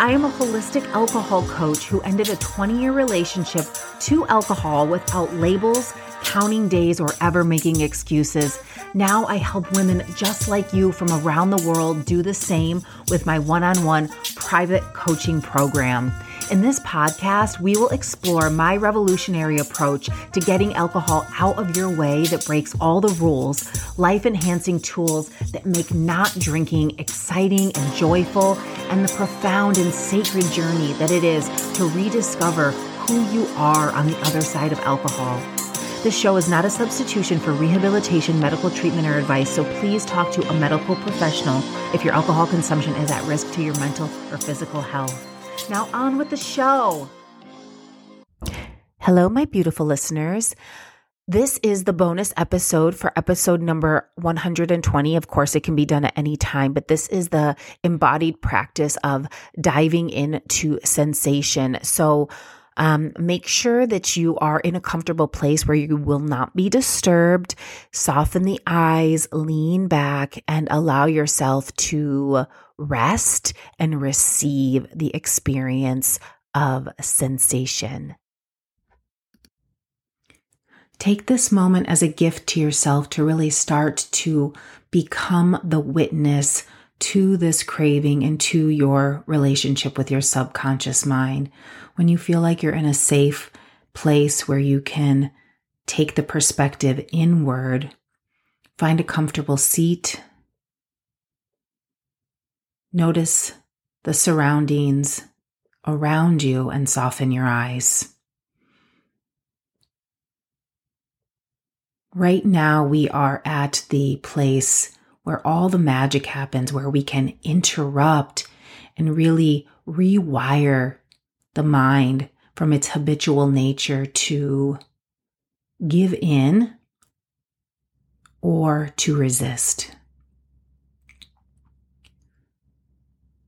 I am a holistic alcohol coach who ended a 20 year relationship to alcohol without labels, counting days, or ever making excuses. Now I help women just like you from around the world do the same with my one on one private coaching program. In this podcast, we will explore my revolutionary approach to getting alcohol out of your way that breaks all the rules, life enhancing tools that make not drinking exciting and joyful, and the profound and sacred journey that it is to rediscover who you are on the other side of alcohol. This show is not a substitution for rehabilitation, medical treatment, or advice, so please talk to a medical professional if your alcohol consumption is at risk to your mental or physical health. Now, on with the show. Hello, my beautiful listeners. This is the bonus episode for episode number 120. Of course, it can be done at any time, but this is the embodied practice of diving into sensation. So, um, make sure that you are in a comfortable place where you will not be disturbed. Soften the eyes, lean back, and allow yourself to rest and receive the experience of sensation. Take this moment as a gift to yourself to really start to become the witness to this craving and to your relationship with your subconscious mind. When you feel like you're in a safe place where you can take the perspective inward, find a comfortable seat Notice the surroundings around you and soften your eyes. Right now, we are at the place where all the magic happens, where we can interrupt and really rewire the mind from its habitual nature to give in or to resist.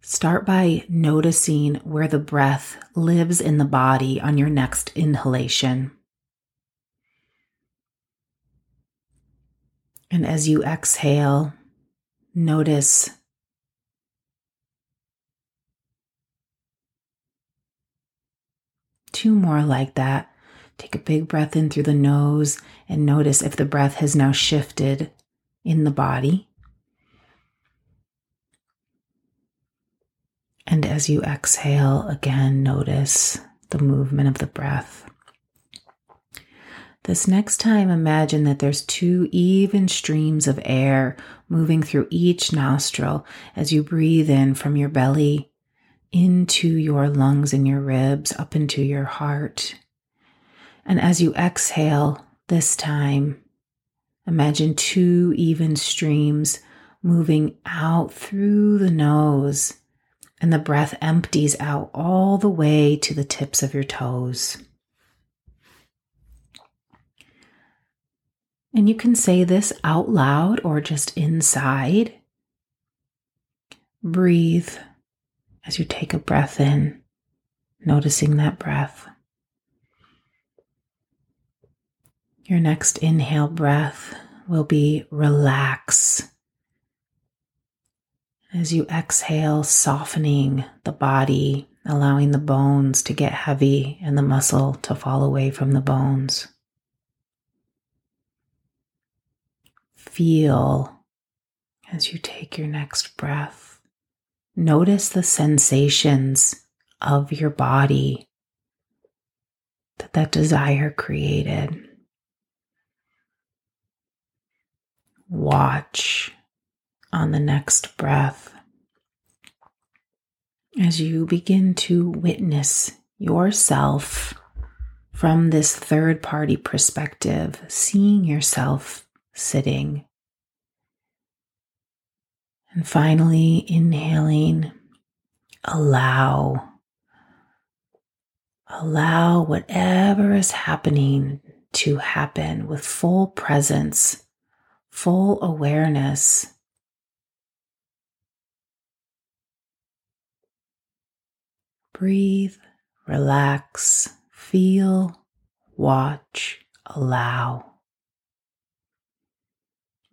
Start by noticing where the breath lives in the body on your next inhalation. And as you exhale, notice two more like that. Take a big breath in through the nose and notice if the breath has now shifted in the body. And as you exhale, again, notice the movement of the breath. This next time, imagine that there's two even streams of air moving through each nostril as you breathe in from your belly into your lungs and your ribs, up into your heart. And as you exhale this time, imagine two even streams moving out through the nose and the breath empties out all the way to the tips of your toes. And you can say this out loud or just inside. Breathe as you take a breath in, noticing that breath. Your next inhale breath will be relax. As you exhale, softening the body, allowing the bones to get heavy and the muscle to fall away from the bones. Feel as you take your next breath. Notice the sensations of your body that that desire created. Watch on the next breath as you begin to witness yourself from this third party perspective, seeing yourself sitting. And finally, inhaling, allow. Allow whatever is happening to happen with full presence full awareness. Breathe, relax, feel, watch, allow.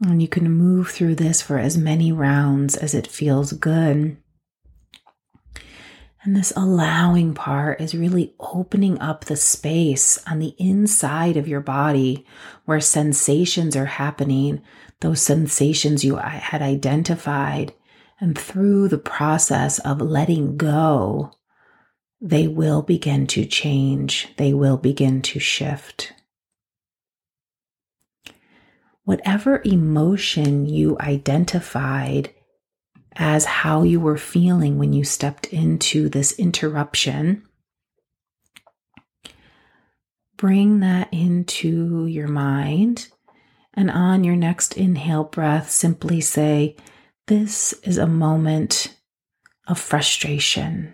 And you can move through this for as many rounds as it feels good. And this allowing part is really opening up the space on the inside of your body where sensations are happening, those sensations you had identified. And through the process of letting go, they will begin to change, they will begin to shift. Whatever emotion you identified as how you were feeling when you stepped into this interruption. Bring that into your mind. And on your next inhale breath, simply say, This is a moment of frustration.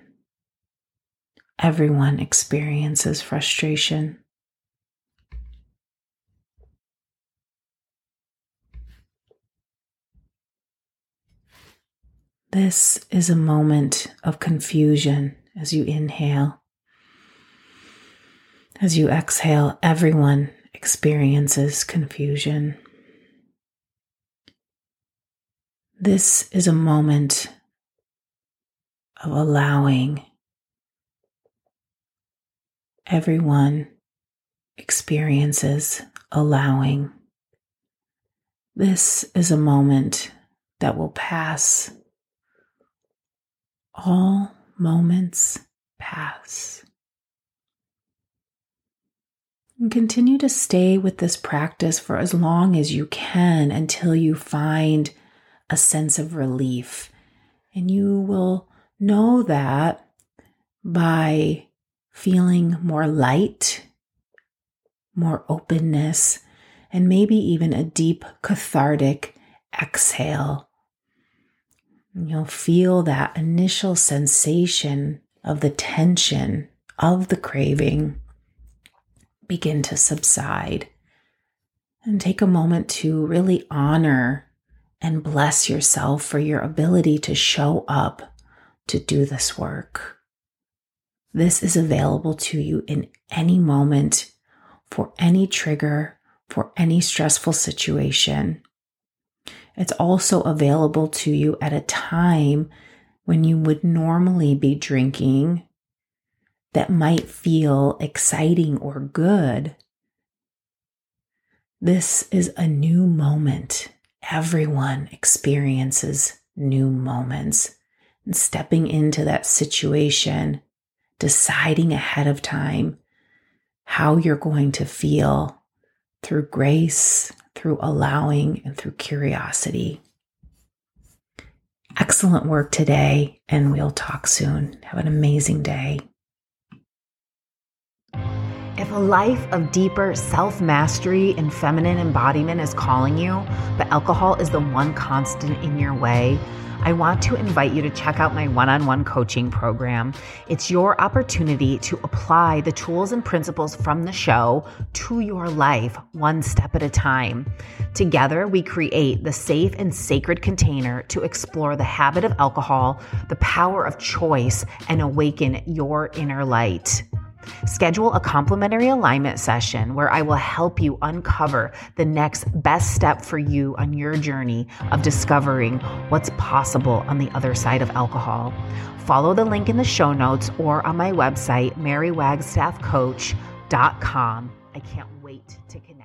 Everyone experiences frustration. This is a moment of confusion as you inhale. As you exhale, everyone experiences confusion. This is a moment of allowing. Everyone experiences allowing. This is a moment that will pass all moments pass. And continue to stay with this practice for as long as you can until you find a sense of relief. And you will know that by feeling more light, more openness, and maybe even a deep cathartic exhale You'll feel that initial sensation of the tension of the craving begin to subside. And take a moment to really honor and bless yourself for your ability to show up to do this work. This is available to you in any moment, for any trigger, for any stressful situation. It's also available to you at a time when you would normally be drinking that might feel exciting or good. This is a new moment. Everyone experiences new moments. And stepping into that situation, deciding ahead of time how you're going to feel through grace, through allowing, and through curiosity. Excellent work today, and we'll talk soon. Have an amazing day. If a life of deeper self mastery and feminine embodiment is calling you, but alcohol is the one constant in your way, I want to invite you to check out my one on one coaching program. It's your opportunity to apply the tools and principles from the show to your life one step at a time. Together, we create the safe and sacred container to explore the habit of alcohol, the power of choice, and awaken your inner light. Schedule a complimentary alignment session where I will help you uncover the next best step for you on your journey of discovering what's possible on the other side of alcohol. Follow the link in the show notes or on my website, marywagstaffcoach.com. I can't wait to connect.